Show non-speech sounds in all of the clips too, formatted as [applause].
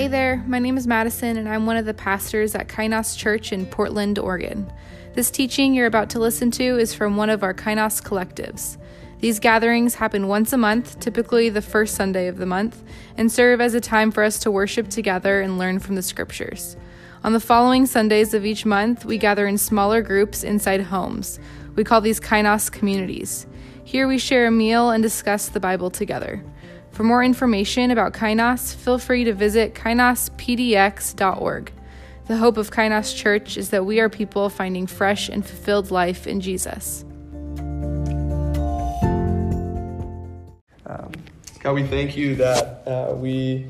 Hey there, my name is Madison, and I'm one of the pastors at Kainos Church in Portland, Oregon. This teaching you're about to listen to is from one of our Kainos collectives. These gatherings happen once a month, typically the first Sunday of the month, and serve as a time for us to worship together and learn from the scriptures. On the following Sundays of each month, we gather in smaller groups inside homes. We call these Kainos communities. Here we share a meal and discuss the Bible together. For more information about Kainos, feel free to visit kainospdx.org. The hope of Kainos Church is that we are people finding fresh and fulfilled life in Jesus. Um, God, we thank you that uh, we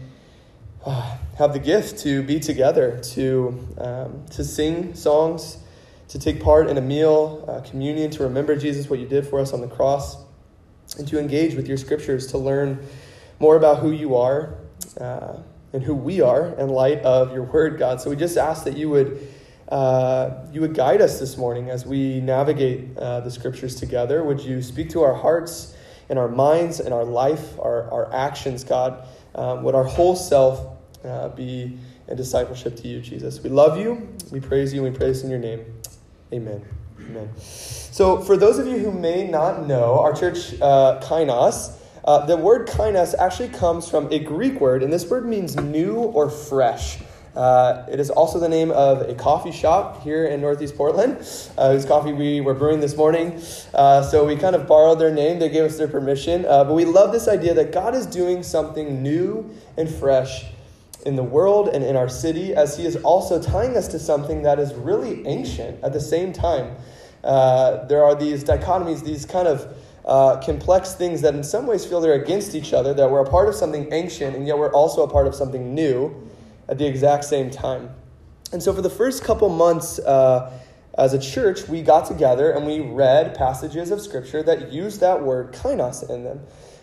uh, have the gift to be together, to, um, to sing songs, to take part in a meal, uh, communion, to remember, Jesus, what you did for us on the cross, and to engage with your scriptures, to learn more about who you are uh, and who we are in light of your word, God. So we just ask that you would. Uh, you would guide us this morning as we navigate uh, the scriptures together. Would you speak to our hearts and our minds and our life, our, our actions, God? Um, would our whole self uh, be in discipleship to you, Jesus? We love you. We praise you. We praise in your name. Amen. Amen. So, for those of you who may not know, our church, uh, Kainos, uh, the word kainos actually comes from a Greek word, and this word means new or fresh. Uh, it is also the name of a coffee shop here in Northeast Portland, uh, whose coffee we were brewing this morning. Uh, so we kind of borrowed their name, they gave us their permission. Uh, but we love this idea that God is doing something new and fresh in the world and in our city, as He is also tying us to something that is really ancient at the same time. Uh, there are these dichotomies, these kind of uh, complex things that in some ways feel they're against each other, that we're a part of something ancient and yet we're also a part of something new at the exact same time. And so for the first couple months uh, as a church, we got together and we read passages of Scripture that use that word kainos in them.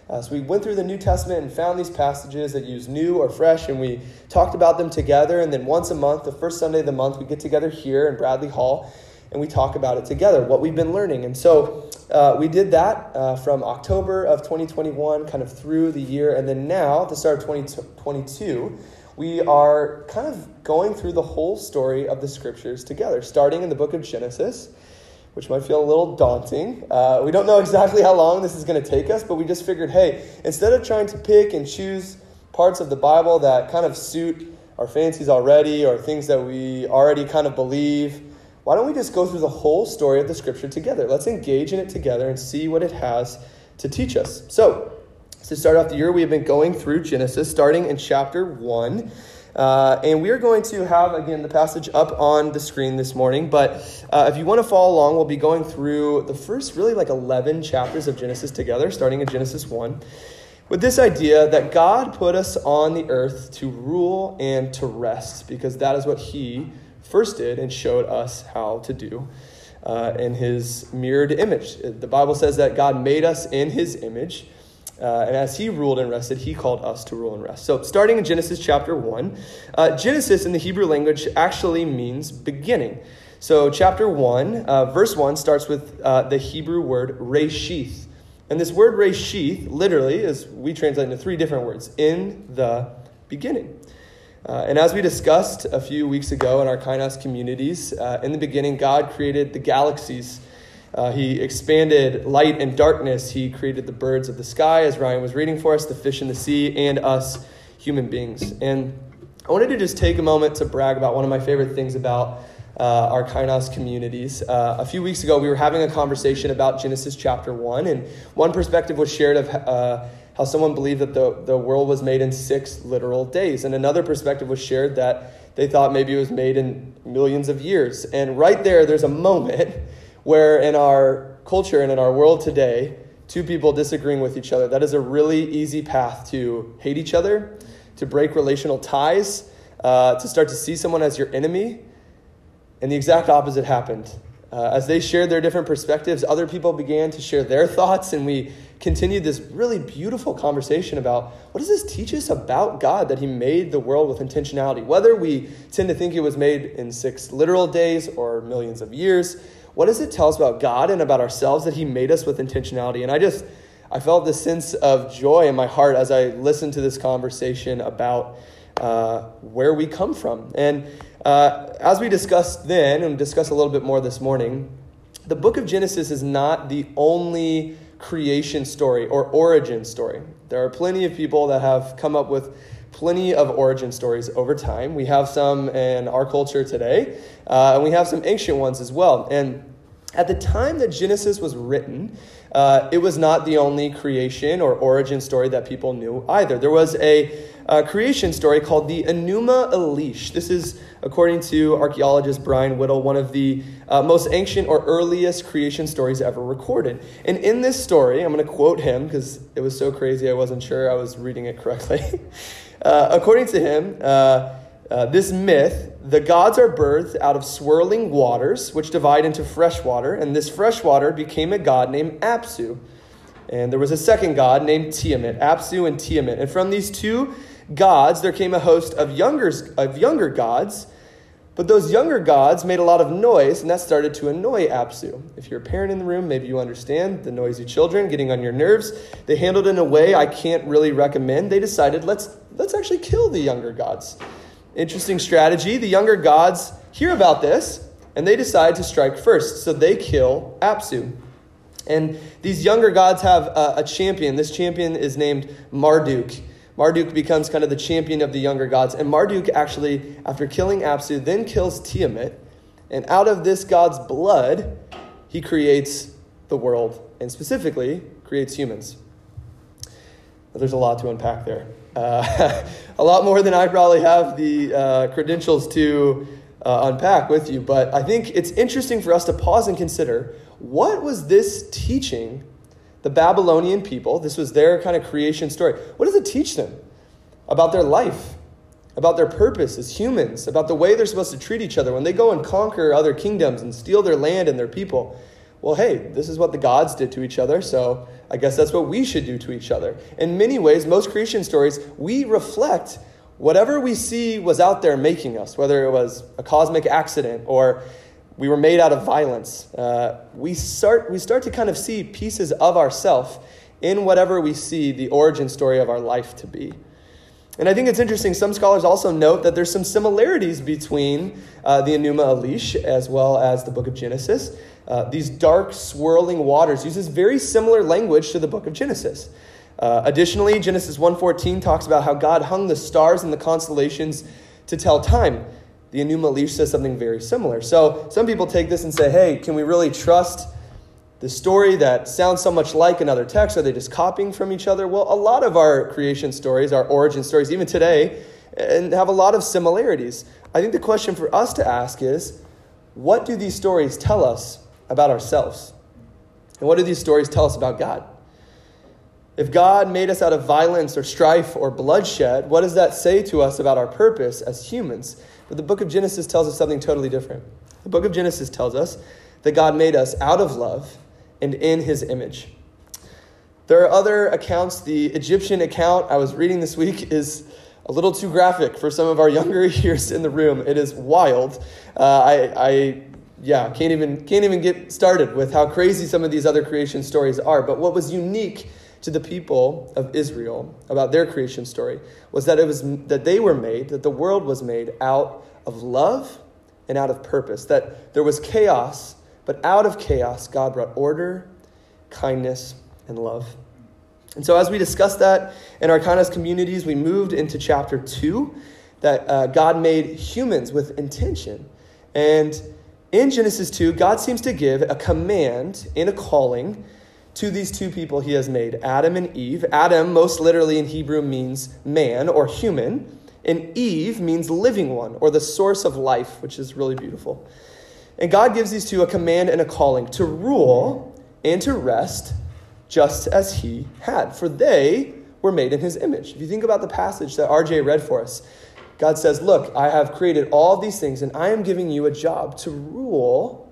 Uh, so we went through the New Testament and found these passages that use new or fresh, and we talked about them together. And then once a month, the first Sunday of the month, we get together here in Bradley Hall and we talk about it together, what we've been learning. And so uh, we did that uh, from October of 2021 kind of through the year. And then now, at the start of 2022, we are kind of going through the whole story of the scriptures together, starting in the book of Genesis, which might feel a little daunting. Uh, we don't know exactly how long this is going to take us, but we just figured hey, instead of trying to pick and choose parts of the Bible that kind of suit our fancies already or things that we already kind of believe, why don't we just go through the whole story of the scripture together? Let's engage in it together and see what it has to teach us. So, to start off the year, we have been going through Genesis, starting in chapter 1. Uh, and we are going to have, again, the passage up on the screen this morning. But uh, if you want to follow along, we'll be going through the first, really, like 11 chapters of Genesis together, starting in Genesis 1, with this idea that God put us on the earth to rule and to rest, because that is what He first did and showed us how to do uh, in his mirrored image. The Bible says that God made us in his image. Uh, and as he ruled and rested, he called us to rule and rest. So, starting in Genesis chapter 1, uh, Genesis in the Hebrew language actually means beginning. So, chapter 1, uh, verse 1 starts with uh, the Hebrew word reshith. And this word reshith literally is, we translate into three different words in the beginning. Uh, and as we discussed a few weeks ago in our Kainos communities, uh, in the beginning, God created the galaxies. Uh, he expanded light and darkness. He created the birds of the sky, as Ryan was reading for us, the fish in the sea, and us human beings. And I wanted to just take a moment to brag about one of my favorite things about uh, our Kainos communities. Uh, a few weeks ago, we were having a conversation about Genesis chapter 1, and one perspective was shared of uh, how someone believed that the, the world was made in six literal days. And another perspective was shared that they thought maybe it was made in millions of years. And right there, there's a moment [laughs] where in our culture and in our world today, two people disagreeing with each other, that is a really easy path to hate each other, to break relational ties, uh, to start to see someone as your enemy. And the exact opposite happened. Uh, as they shared their different perspectives, other people began to share their [laughs] thoughts, and we continued this really beautiful conversation about what does this teach us about God that He made the world with intentionality? Whether we tend to think it was made in six literal days or millions of years, what does it tell us about God and about ourselves that He made us with intentionality? And I just, I felt this sense of joy in my heart as I listened to this conversation about uh, where we come from. And uh, as we discussed then, and discuss a little bit more this morning, the book of Genesis is not the only creation story or origin story. There are plenty of people that have come up with plenty of origin stories over time. We have some in our culture today, uh, and we have some ancient ones as well. And at the time that Genesis was written, uh, it was not the only creation or origin story that people knew either. There was a, a creation story called the Enuma Elish. This is, according to archaeologist Brian Whittle, one of the uh, most ancient or earliest creation stories ever recorded. And in this story, I'm going to quote him because it was so crazy I wasn't sure I was reading it correctly. [laughs] uh, according to him, uh, uh, this myth, the gods are birthed out of swirling waters, which divide into fresh water, and this fresh water became a god named Apsu. And there was a second god named Tiamat, Apsu and Tiamat. And from these two gods, there came a host of younger, of younger gods. But those younger gods made a lot of noise, and that started to annoy Apsu. If you're a parent in the room, maybe you understand the noisy children getting on your nerves. They handled it in a way I can't really recommend. They decided, let's, let's actually kill the younger gods. Interesting strategy. The younger gods hear about this and they decide to strike first. So they kill Apsu. And these younger gods have a, a, champion. This champion is named Marduk. Marduk becomes kind of the champion of the younger gods. And Marduk actually, after killing Apsu, then kills Tiamat. And out of this god's blood, he creates the world, and specifically creates humans. there's a lot to unpack there. Uh, [laughs] a lot more than I probably have the uh, credentials to uh, unpack with you. But I think it's interesting for us to pause and consider what was this teaching the Babylonian people? This was their kind of creation story. What does it teach them about their life? About their purpose as humans, about the way they're supposed to treat each other when they go and conquer other kingdoms and steal their land and their people. Well, hey, this is what the gods did to each other, so I guess that's what we should do to each other. In many ways, most creation stories, we reflect whatever we see was out there making us, whether it was a cosmic accident or we were made out of violence. Uh, we, start, we start to kind of see pieces of ourself in whatever we see the origin story of our life to be. And I think it's interesting, some scholars also note that there's some similarities between uh, the Enuma Elish as well as the book of Genesis. Uh, these dark, swirling waters uses very similar language to the book of Genesis. Uh, additionally, Genesis 1.14 talks about how God hung the stars and the constellations to tell time. The Enuma says something very similar. So some people take this and say, hey, can we really trust the story that sounds so much like another text? Are they just copying from each other? Well, a lot of our creation stories, our origin stories, even today, eh, and have a lot of similarities. I think the question for us to ask is, what do these stories tell us about ourselves? And what do these stories tell us about God? If God made us out of violence or strife or bloodshed, what does that say to us about our purpose as humans? But the book of Genesis tells us something totally different. The book of Genesis tells us that God made us out of love and in his image. There are other accounts. The Egyptian account I was reading this week [laughs] is a little too graphic for some of our [laughs] younger ears in the room. It is wild. Uh, I, I yeah, can't even, can't even get started with how crazy some of these other creation stories are. But what was unique to the people of Israel about their creation story was that it was that they were made, that the world was made out of love and out of purpose. That there was chaos, but out of chaos, God brought order, Kainos, and love. And so, as we discussed that in our kindness communities, we moved into chapter two that uh, God made humans with intention. And in Genesis 2, God seems to give a command and a calling to these two people he has made Adam and Eve. Adam, most literally in Hebrew, means man or human, and Eve means living one or the source of life, which is really beautiful. And God gives these two a command and a calling to rule and to rest just as he had, for they were made in his image. If you think about the passage that RJ read for us, God says, Look, I have created all these things, and I am giving you a job to rule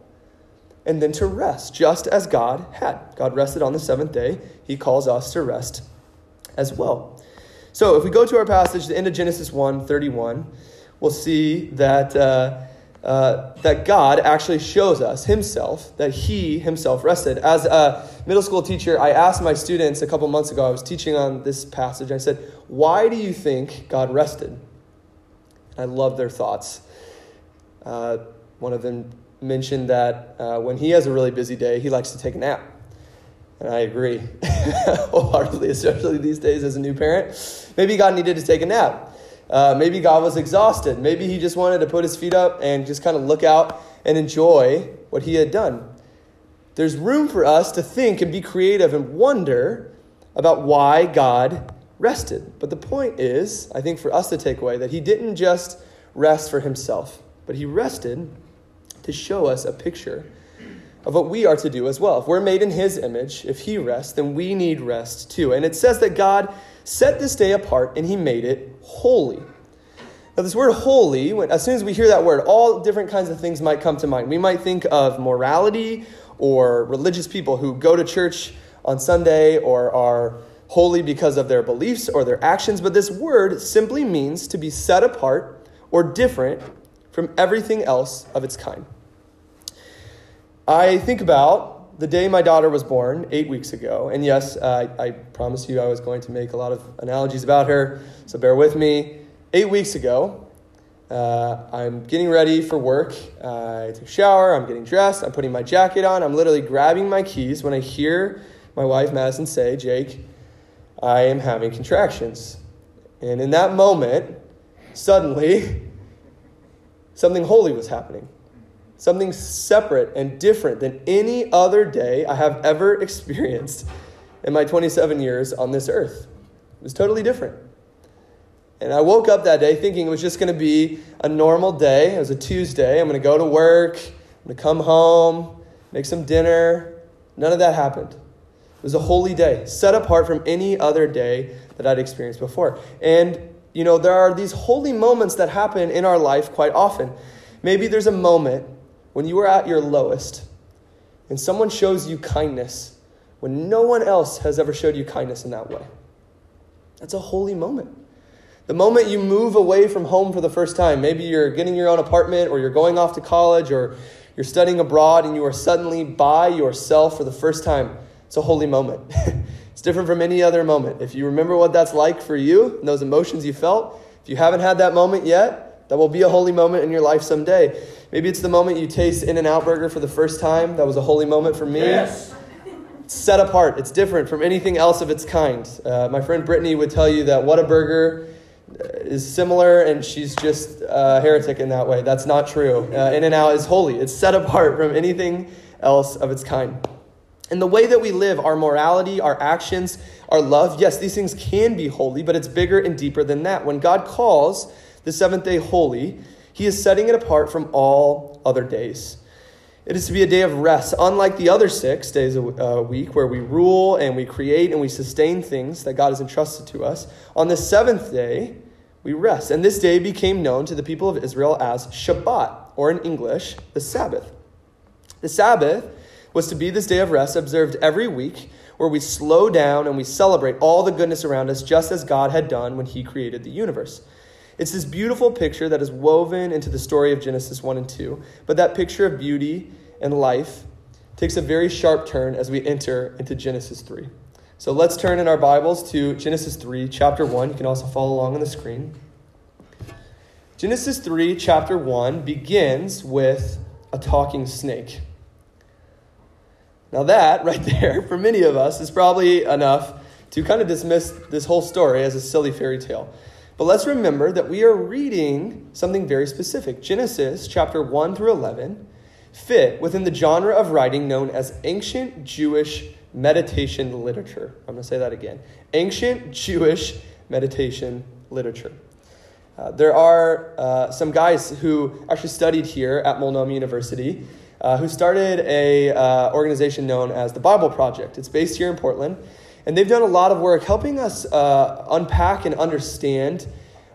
and then to rest, just as God had. God rested on the seventh day. He calls us to rest as well. So if we go to our passage, the end of Genesis 1 31, we'll see that. Uh, uh, that God actually shows us Himself, that He Himself rested. As a middle school teacher, I asked my students a couple months ago, I was teaching on this passage, I said, Why do you think God rested? I love their thoughts. Uh, one of them mentioned that uh, when he has a really busy day, he likes to take a nap. And I agree [laughs] wholeheartedly, especially these days as a new parent. Maybe God needed to take a nap. Uh, maybe God was exhausted. Maybe he just wanted to put his feet up and just kind of look out and enjoy what he had done. There's room for us to think and be creative and wonder about why God rested. But the point is, I think for us to take away, that he didn't just rest for himself, but he rested to show us a picture of what we are to do as well. If we're made in his image, if he rests, then we need rest too. And it says that God set this day apart and he made it holy. Now, this word holy, when, as soon as we hear that word, all different kinds of things might come to mind. We might think of morality or religious people who go to church on Sunday or are holy because of their beliefs or their actions, but this word simply means to be set apart or different from everything else of its kind. I think about the day my daughter was born, eight weeks ago, and yes, uh, I promised you I was going to make a lot of analogies about her, so bear with me. Eight weeks ago, uh, I'm getting ready for work. Uh, I took a shower, I'm getting dressed, I'm putting my jacket on, I'm literally grabbing my keys when I hear my wife Madison say, Jake, I am having contractions. And in that moment, suddenly, [laughs] something holy was happening. Something separate and different than any other day I have ever [laughs] experienced in my 27 years on this earth. It was totally different. And I woke up that day thinking it was just going to be a normal day. It was a Tuesday. I'm going to go to work. I'm going to come home, make some dinner. None of that happened. It was a holy day, set apart from any other day that I'd experienced before. And, you know, there are these holy moments that happen in our life quite often. Maybe there's a moment when you are at your lowest and someone shows you kindness when no one else has ever showed you kindness in that way. That's a holy moment. The moment you move away from home for the first time, maybe you're getting your own apartment or you're going off to college or you're studying abroad and you are suddenly by yourself for the first time, it's a holy moment. [laughs] it's different from any other moment. If you remember what that's like for you and those emotions you felt, if you haven't had that moment yet, that will be a holy moment in your life someday. Maybe it's the moment you taste In N Out Burger for the first time. That was a holy moment for me. Yes. It's set apart, it's different from anything else of its kind. Uh, my friend Brittany would tell you that Whataburger is similar and she's just a heretic in that way. That's not true. Uh, In N Out is holy, it's set apart from anything else of its kind. And the way that we live, our morality, our actions, our love, yes, these things can be holy, but it's bigger and deeper than that. When God calls the seventh day holy, he is setting it apart from all other days. It is to be a day of rest, unlike the other six days a uh, week where we rule and we create and we sustain things that God has entrusted to us. On the seventh day, we rest. And this day became known to the people of Israel as Shabbat, or in English, the Sabbath. The Sabbath was to be this day of rest observed every week where we slow down and we celebrate all the goodness around us just as God had done when He created the universe. It's this beautiful picture that is woven into the story of Genesis 1 and 2. But that picture of beauty and life takes a very sharp turn as we enter into Genesis 3. So let's turn in our Bibles to Genesis 3, chapter 1. You can also follow along on the screen. Genesis 3, chapter 1 begins with a talking snake. Now, that right there, for many of us, is probably enough to kind of dismiss this whole story as a silly fairy tale. But let's remember that we are reading something very specific. Genesis chapter 1 through 11 fit within the genre of writing known as ancient Jewish meditation literature. I'm going to say that again ancient Jewish meditation literature. Uh, there are uh, some guys who actually studied here at Multnomah University uh, who started a uh, organization known as the Bible Project. It's based here in Portland. And they've done a lot of work helping us uh, unpack and understand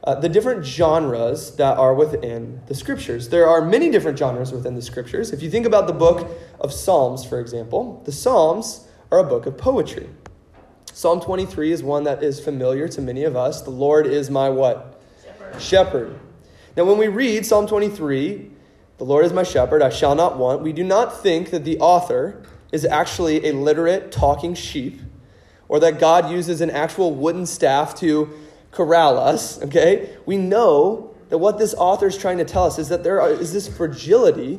uh, the different genres that are within the scriptures. There are many different genres within the scriptures. If you think about the book of Psalms, for example, the Psalms are a book of poetry. Psalm 23 is one that is familiar to many of us. The Lord is my what? Shepherd. Shepherd. Now, when we read Psalm 23, the Lord is my shepherd, I shall not want, we do not think that the author is actually a literate talking sheep or that God uses an actual wooden staff to corral us, okay? We know that what this author is trying to tell us is that there are, is this fragility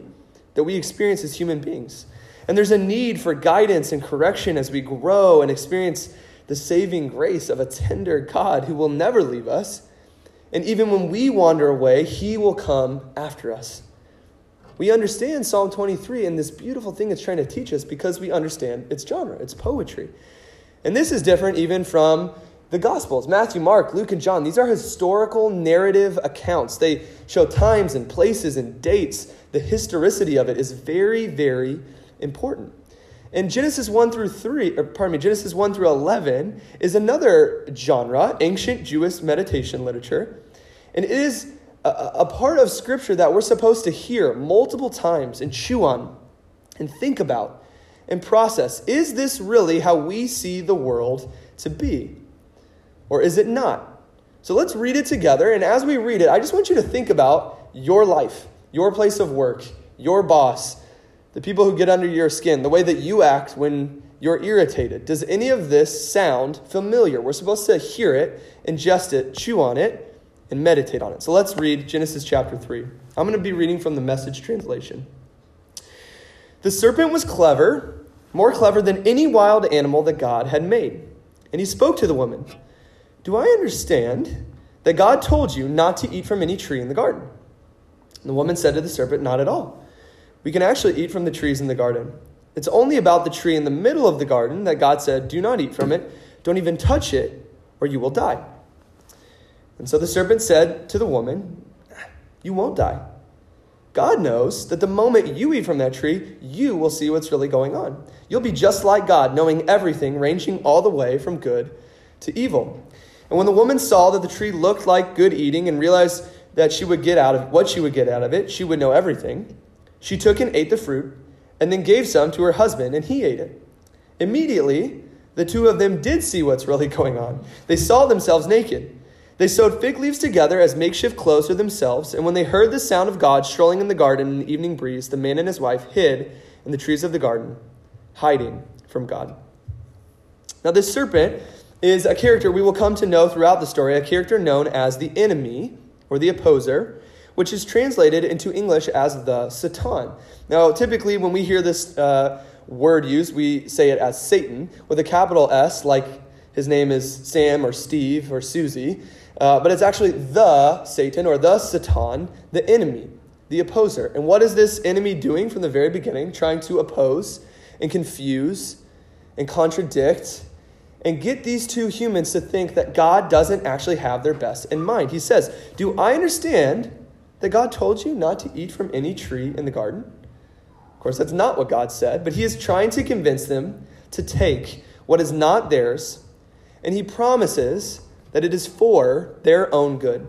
that we experience as human beings. And there's a need for guidance and correction as we grow and experience the saving grace of a tender God who will never leave us. And even when we wander away, he will come after us. We understand Psalm 23 and this beautiful thing it's trying to teach us because we understand its genre, its poetry. And this is different even from the Gospels Matthew, Mark, Luke, and John. These are historical narrative accounts. They show times and places and dates. The historicity of it is very, very important. And Genesis 1 through 3, or pardon me, Genesis 1 through 11 is another genre, ancient Jewish meditation literature. And it is a, a part of Scripture that we're supposed to hear multiple times and chew on and think about and process. Is this really how we see the world to be? Or is it not? So let's read it together. And as we read it, I just want you to think about your life, your place of work, your boss, the people who get under your skin, the way that you act when you're irritated. Does any of this sound familiar? We're supposed to hear it, ingest it, chew on it, and meditate on it. So let's read Genesis chapter 3. I'm going to be reading from the message translation. The serpent was clever, more clever than any wild animal that God had made. And he spoke to the woman Do I understand that God told you not to eat from any tree in the garden? And the woman said to the serpent, Not at all. We can actually eat from the trees in the garden. It's only about the tree in the middle of the garden that God said, Do not eat from it, don't even touch it, or you will die. And so the serpent said to the woman, You won't die. God knows that the moment you eat from that tree, you will see what's really going on. You'll be just like God, knowing everything, ranging all the way from good to evil. And when the woman saw that the tree looked like good eating and realized that she would get out of what she would get out of it, she would know everything. She took and ate the fruit, and then gave some to her husband, and he ate it. Immediately, the two of them did see what's really [laughs] going on. They saw themselves naked. They sewed fig leaves together as makeshift clothes for themselves, and when they heard the sound of God strolling in the garden in the evening breeze, the man and his wife hid in the trees of the garden, hiding from God. Now, this serpent is a character we will come to know throughout the story, a character known as the enemy or the opposer which is translated into English as the Satan. Now, typically, when we hear this uh, word used, we say it as Satan with a capital S, like his name is Sam or Steve or Susie. Uh, but it's actually the Satan or the Satan, the enemy, the opposer. And what is this enemy doing from the very beginning? Trying to oppose and confuse and contradict and get these two humans to think that God doesn't actually have their best in mind. He says, Do I understand that God told you not to eat from any tree in the garden? Of course, that's not what God said, but He is trying to convince them to take what is not theirs, and He promises that it is for their own good.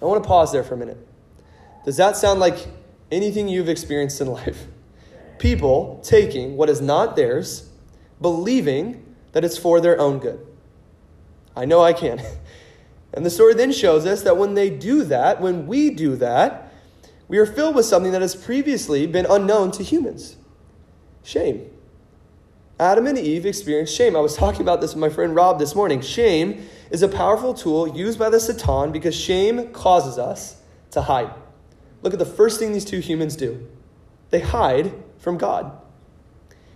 I want to pause there for a minute. Does that sound like anything you've experienced in [laughs] life? People taking what is not theirs, believing that it's for their own good. I know I can. [laughs] And the story then shows us that when they do that, when we do that, we are filled with something that has previously been unknown to humans shame. Adam and Eve experienced shame. I was [laughs] talking about this with my friend Rob this morning. Shame is a powerful tool used by the Satan because shame causes us to hide. Look at the first thing these two humans do they hide from God.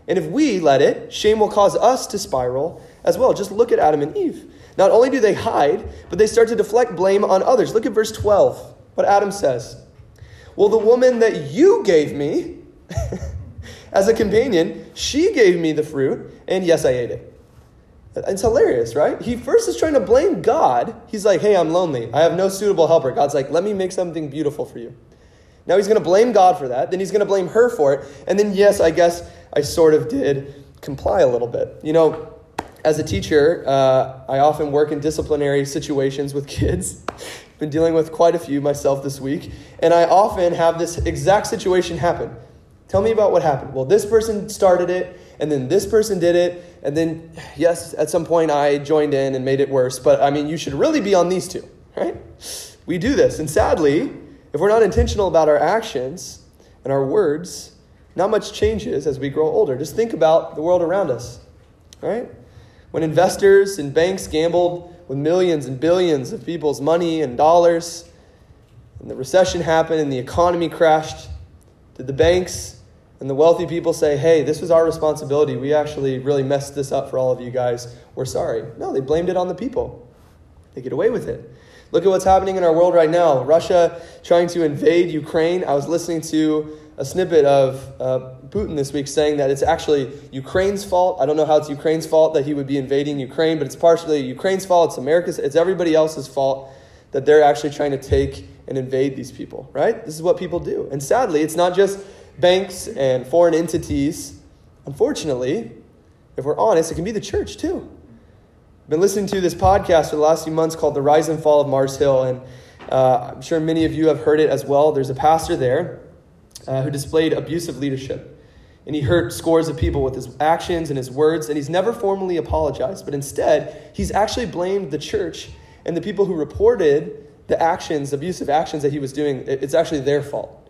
And if we let it, shame will cause us to spiral as well. Just look at Adam and Eve. Not only do they hide, but they start to deflect blame on others. Look at verse 12, what Adam says. Well, the woman that you gave me [laughs] as a companion, she gave me the fruit, and yes, I ate it. It's hilarious, right? He first is trying to blame God. He's like, hey, I'm lonely. I have no suitable helper. God's like, let me make something beautiful for you. Now he's going to blame God for that. Then he's going to blame her for it. And then, yes, I guess I sort of did comply a little bit. You know, as a teacher, uh, I often work in disciplinary situations with kids. [laughs] Been dealing with quite a few myself this week, and I often have this exact situation happen. Tell me about what happened. Well, this person started it, and then this person did it, and then, yes, at some point I joined in and made it worse, but I mean, you should really be on these two, right? We do this, and sadly, if we're not intentional about our actions and our words, not much changes as we grow older. Just think about the world around us, right? When investors and banks gambled with millions and billions of people's money and dollars, and the recession happened and the economy crashed, did the banks and the wealthy people say, hey, this was our responsibility. We actually really messed this up for all of you guys. We're sorry. No, they blamed it on the people. They get away with it. Look at what's happening in our world right now. Russia trying to invade Ukraine. I was listening to a snippet of uh, Putin this week saying that it's actually Ukraine's fault. I don't know how it's Ukraine's fault that he would be invading Ukraine, but it's partially Ukraine's fault. It's America's. It's everybody else's fault that they're actually trying to take and invade these people. Right? This is what people do. And sadly, it's not just banks and foreign entities. Unfortunately, if we're honest, it can be the church too. I've been listening to this podcast for the last few months called "The Rise and Fall of Mars Hill," and uh, I'm sure many of you have heard it as well. There's a pastor there uh, who displayed abusive leadership. And he hurt scores of people with his actions and his words, and he's never formally apologized, but instead, he's actually blamed the church and the people who reported the actions, abusive actions that he was doing. It's actually their fault.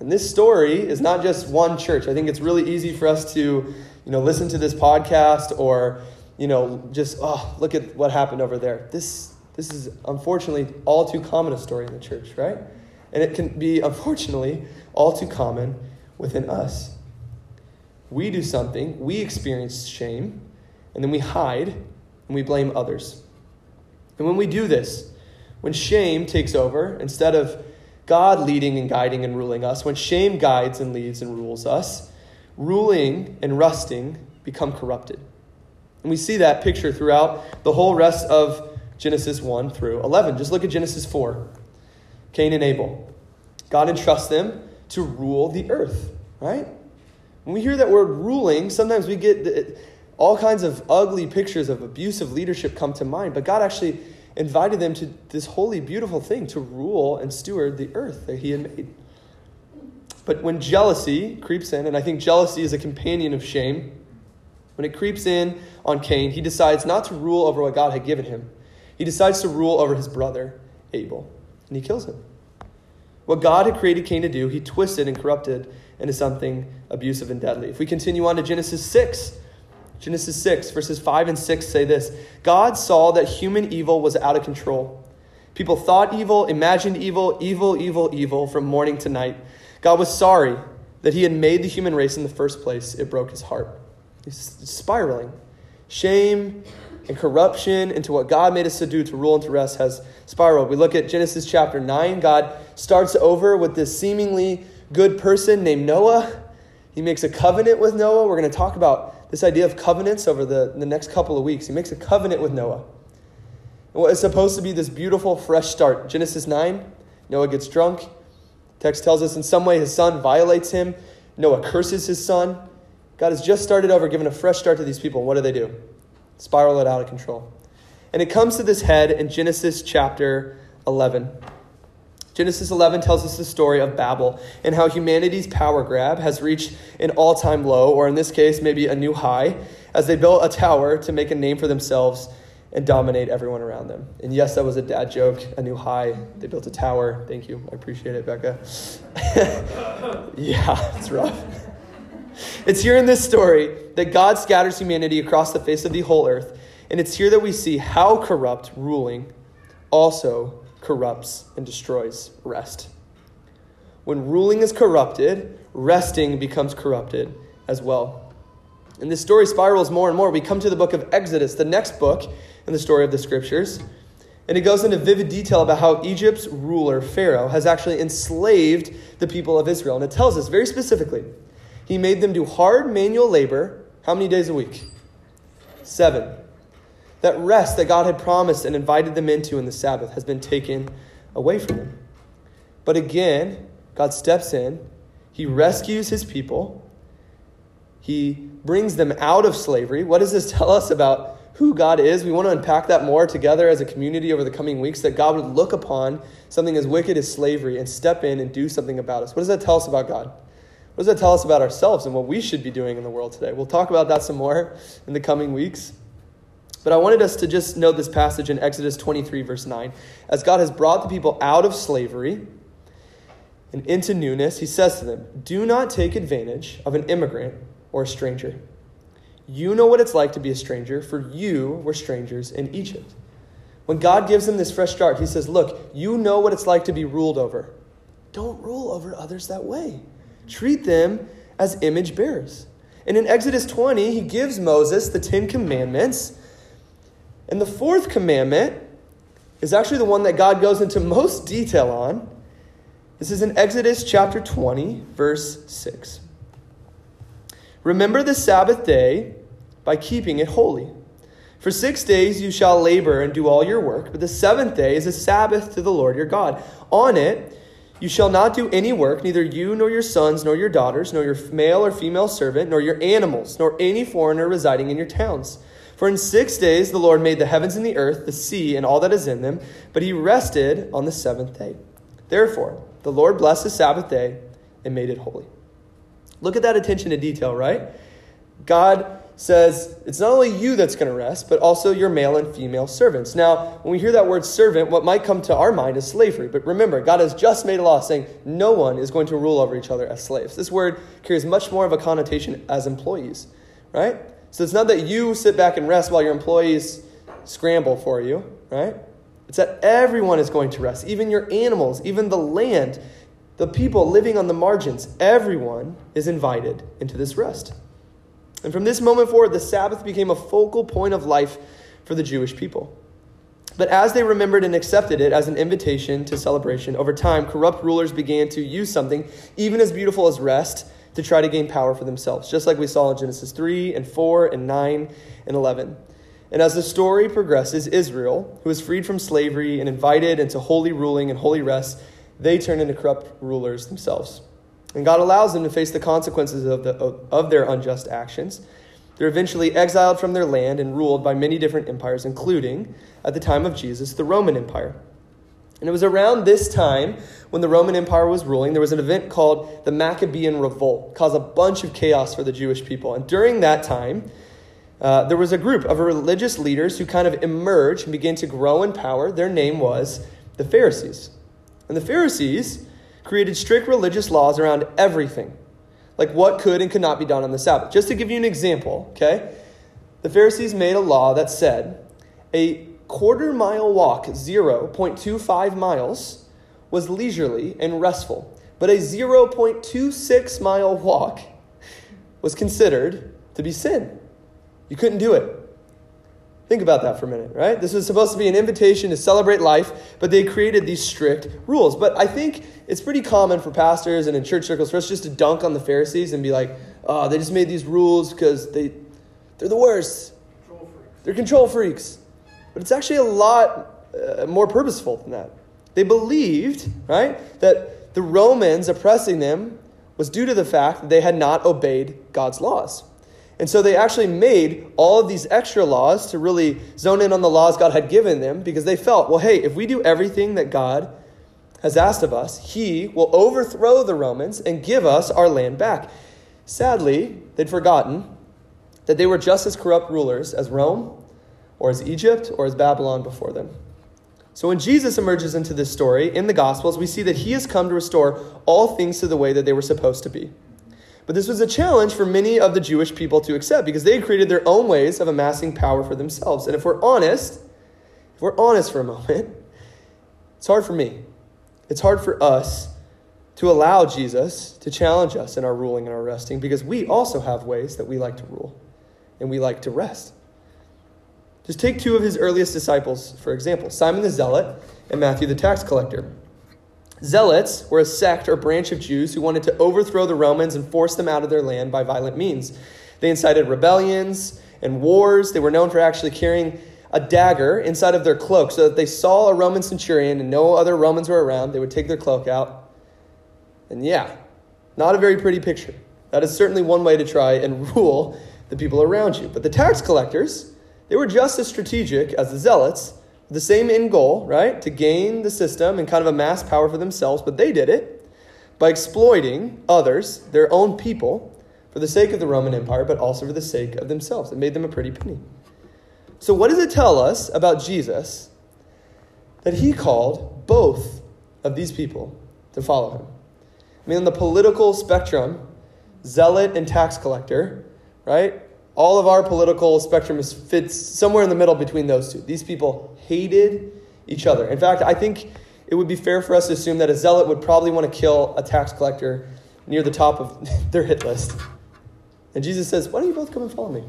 And this story is not just one church. I think it's really easy for us to, you know, listen to this podcast or, you know, just, oh, look at what happened over there. This, this is unfortunately all too common a story in the church, right? And it can be, unfortunately, all too common within us. We do something, we experience shame, and then we hide and we blame others. And when we do this, when shame takes over, instead of God leading and guiding and ruling us, when shame guides and leads and rules us, ruling and rusting become corrupted. And we see that picture throughout the whole rest of Genesis 1 through 11. Just look at Genesis 4. Cain and Abel. God entrusts them to rule the earth, right? When we hear that word ruling, sometimes we get all kinds of ugly pictures of abusive leadership come to mind, but God actually invited them to this holy, beautiful thing to rule and steward the earth that He had made. But when jealousy creeps in, and I think jealousy is a companion of shame, when it creeps in on Cain, he decides not to rule over what God had given him. He decides to rule over his brother, Abel and he kills him. What God had created Cain to do, he twisted and corrupted into something abusive and deadly. If we continue on to Genesis 6, Genesis 6, verses 5 and 6 say this God saw that human evil was out of control. People thought evil, imagined evil, evil, evil, evil from morning to night. God was sorry that he had made the human race in the first place. It broke his heart. He's spiraling. Shame and corruption into what God made us to do to rule and to rest has spiraled. We look at Genesis chapter 9. God starts over with this seemingly good person named Noah. He makes a covenant with Noah. We're going to talk about this idea of covenants over the, the next couple of weeks. He makes a covenant with Noah. And what is supposed to be this beautiful, fresh start. Genesis 9, Noah gets drunk. Text tells us in some way his son violates him. Noah curses his son. God has just started over, given a fresh start to these people. What do they do? Spiral it out of control. And it comes to this head in Genesis chapter 11. Genesis 11 tells us the story of Babel and how humanity's power grab has reached an all time low, or in this case, maybe a new high, as they built a tower to make a name for themselves and dominate everyone around them. And yes, that was a dad joke, a new high. They built a tower. Thank you. I appreciate it, Becca. [laughs] yeah, it's rough. It's here in this story that God scatters humanity across the face of the whole earth. And it's here that we see how corrupt ruling also corrupts and destroys rest. When ruling is corrupted, resting becomes corrupted as well. And this story spirals more and more. We come to the book of Exodus, the next book in the story of the scriptures. And it goes into vivid detail about how Egypt's ruler, Pharaoh, has actually enslaved the people of Israel. And it tells us very specifically he made them do hard manual labor. How many days a week? Seven. That rest that God had promised and invited them into in the Sabbath has been taken away from them. But again, God steps in. He rescues his people. He brings them out of slavery. What does this [laughs] tell us about who God is? We want to unpack that more together as a community over the coming weeks that God would look upon something as wicked as slavery and step in and do something about us. What does that tell us about God? What does that tell us about ourselves and what we should be doing in the world today? We'll talk about that some more in the coming weeks. But I wanted us to just note this passage in Exodus 23, verse 9. As God has brought the people out of slavery and into newness, he says to them, Do not take advantage of an immigrant or a stranger. You know what it's like to be a stranger, for you were strangers in Egypt. When God gives them this fresh start, He says, Look, you know what it's like to be ruled over. Don't rule over others that way. Treat them as image bearers. And in Exodus 20, He gives Moses the Ten Commandments. And the fourth commandment is actually the one that God goes into most detail on. This is in Exodus chapter 20, verse 6. Remember the Sabbath day by keeping it holy. For six days you shall labor and do all your work, but the seventh day is a Sabbath to the Lord your God. On it you shall not do any work, neither you nor your sons, nor your daughters, nor your male or female servant, nor your animals, nor any foreigner residing in your towns. For in six days the Lord made the heavens and the earth, the sea, and all that is in them, but he rested on the seventh day. Therefore, the Lord blessed the Sabbath day and made it holy. Look at that attention to detail, right? God says it's not only you that's going to rest, but also your male and female servants. Now, when we hear that word servant, what might come to our mind is slavery. But remember, God has just made a law saying no one is going to rule over each other as slaves. This word carries much more of a connotation as employees, right? So it's not that you sit back and rest while your employees scramble for you, right? It's that everyone is going to rest, even your animals, even the land, the people living on the margins. Everyone is invited into this rest. And from this moment forward, the Sabbath became a focal point of life for the Jewish people. But as they remembered and accepted it as an invitation to celebration, over time, corrupt rulers began to use something even as beautiful as rest to try to gain power for themselves, just like we saw in Genesis 3 and 4 and 9 and 11. And as the story progresses, Israel, who is freed from slavery and invited into holy ruling and holy rest, they turn into corrupt rulers themselves. And God allows them to face the consequences of, the, of, of their unjust actions. They're eventually exiled from their land and ruled by many different empires, including, at the time of Jesus, the Roman Empire. And it was around this time when the Roman Empire was ruling, there was an event called the Maccabean Revolt, caused a bunch of chaos for the Jewish people. And during that time, uh, there was a group of religious leaders who kind of emerged and began to grow in power. Their name was the Pharisees. And the Pharisees created strict religious laws around everything, like what could and could not be done on the Sabbath. Just to give you an example, okay? The Pharisees made a law that said a quarter mile walk, 0.25 miles, was leisurely and restful, but a 0.26 mile walk was considered to be sin. You couldn't do it. Think about that for a minute, right? This was supposed to be an invitation to celebrate life, but they created these strict rules. But I think it's pretty common for pastors and in church circles for us just to dunk on the Pharisees and be like, oh, they just made these rules because they, they're the worst. Control they're control freaks. But it's actually a lot uh, more purposeful than that. They believed, right, that the Romans oppressing them was due to the fact that they had not obeyed God's laws. And so they actually made all of these extra laws to really zone in on the laws God had given them because they felt, well, hey, if we do everything that God has asked of us, He will overthrow the Romans and give us our land back. Sadly, they'd forgotten that they were just as corrupt rulers as Rome or as Egypt or as Babylon before them. So when Jesus emerges into this story in the Gospels, we see that He has come to restore all things to the way that they were supposed to be. But this was a challenge for many of the Jewish people to accept because they had created their own ways of amassing power for themselves. And if we're honest, if we're honest for a [laughs] moment, it's hard for me. It's hard for us to allow Jesus to challenge us in our ruling and our resting because we also have ways that we like to rule and we like to rest. Just take two of his earliest disciples, for example Simon the Zealot and Matthew the tax collector. Zealots were a sect or branch of Jews who wanted to overthrow the Romans and force them out of their land by violent means. They incited rebellions and wars. They were known for actually carrying a dagger inside of their cloak so that they saw a Roman centurion and no other Romans were around. They would take their cloak out. And yeah, not a very pretty picture. That is certainly one way to try and [laughs] rule the people around you. But the tax collectors, they were just as strategic as the zealots the same end goal, right? To gain the system and kind of amass power for themselves, but they did it by exploiting others, their own people, for the sake of the Roman Empire, but also for the sake of themselves. It made them a pretty penny. So, what does it tell us about Jesus that he called both of these people to follow him? I mean, on the political spectrum, zealot and tax collector, right? All of our political spectrum fits somewhere in the middle between those two. These people hated each other. In fact, I think it would be fair for us to assume that a zealot would probably want to kill a tax collector near the top of [laughs] their hit list. And Jesus says, Why don't you both come and follow me?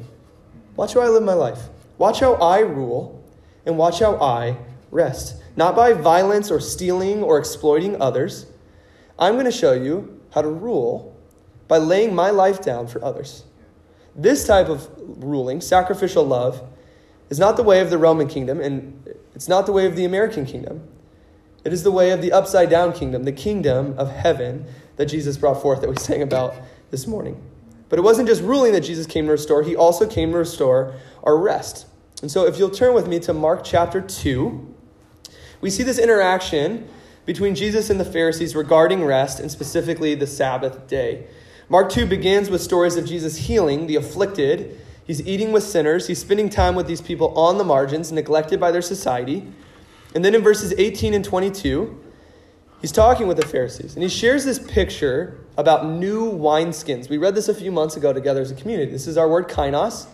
Watch how I live my life. Watch how I rule, and watch how I rest. Not by violence or stealing or exploiting others. I'm going to show you how to rule by laying my life down for others. This type of ruling, sacrificial love, is not the way of the Roman kingdom, and it's not the way of the American kingdom. It is the way of the upside down kingdom, the kingdom of heaven that Jesus brought forth that we [laughs] sang about this morning. But it wasn't just ruling that Jesus came to restore, he also came to restore our rest. And so if you'll turn with me to Mark chapter 2, we see this interaction between Jesus and the Pharisees regarding rest and specifically the Sabbath day. Mark 2 begins with stories of Jesus healing the afflicted. He's eating with sinners. He's spending time with these people on the margins, neglected by their society. And then in verses 18 and 22, he's talking with the Pharisees. And he shares this picture about new wineskins. We read this a few months ago together as a community. This is our word kainos.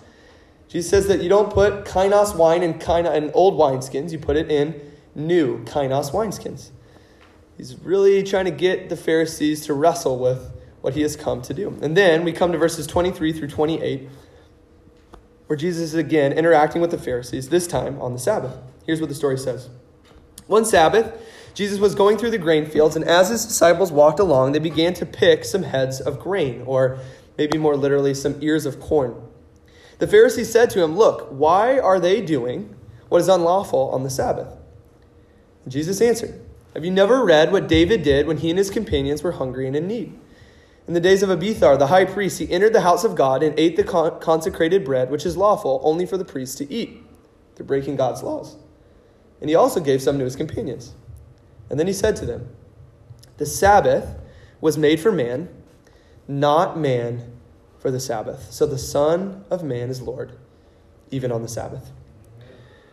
Jesus says that you don't put kainos wine in, kainos, in old wineskins, you put it in new kainos wineskins. He's really trying to get the Pharisees to wrestle with what he has come to do. And then we come to verses 23 through 28, where Jesus is again interacting with the Pharisees, this time on the Sabbath. Here's what the story says One Sabbath, Jesus was going through the grain fields, and as his disciples walked along, they began to pick some heads of grain, or maybe more literally, some ears of corn. The Pharisees said to him, Look, why are they doing what is unlawful on the Sabbath? And Jesus answered, Have you never read what David did when he and his companions were hungry and in need? In the days of Abiathar, the high priest, he entered the house of God and ate the con- consecrated bread, which is lawful only for the priests to eat. They're breaking God's laws. And he also gave some to his companions. And then he said to them, The Sabbath was made for man, not man for the Sabbath. So the Son of Man is Lord, even on the Sabbath.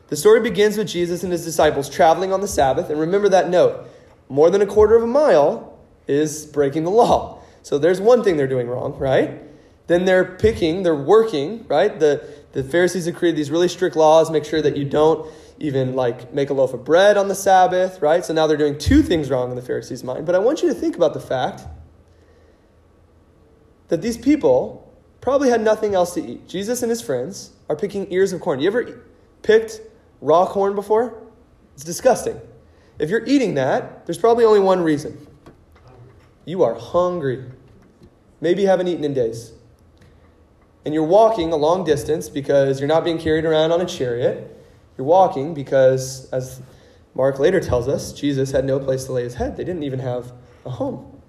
The story begins with Jesus and his disciples traveling on the Sabbath. And remember that note more than a quarter of a mile is breaking the law. So there's one thing they're doing wrong, right? Then they're picking, they're working, right? The, the Pharisees have created these really strict laws, make sure that you don't even like make a loaf of bread on the Sabbath, right? So now they're doing two things wrong in the Pharisees' mind. But I want you to think about the fact that these people probably had nothing else to eat. Jesus and his friends are picking ears of corn. You ever picked raw corn before? It's disgusting. If you're eating that, there's probably only one reason you are hungry. Maybe you haven't eaten in days. And you're walking a long distance because you're not being carried around on a chariot. You're walking because, as Mark later tells us, Jesus had no place to lay his head. They didn't even have a home.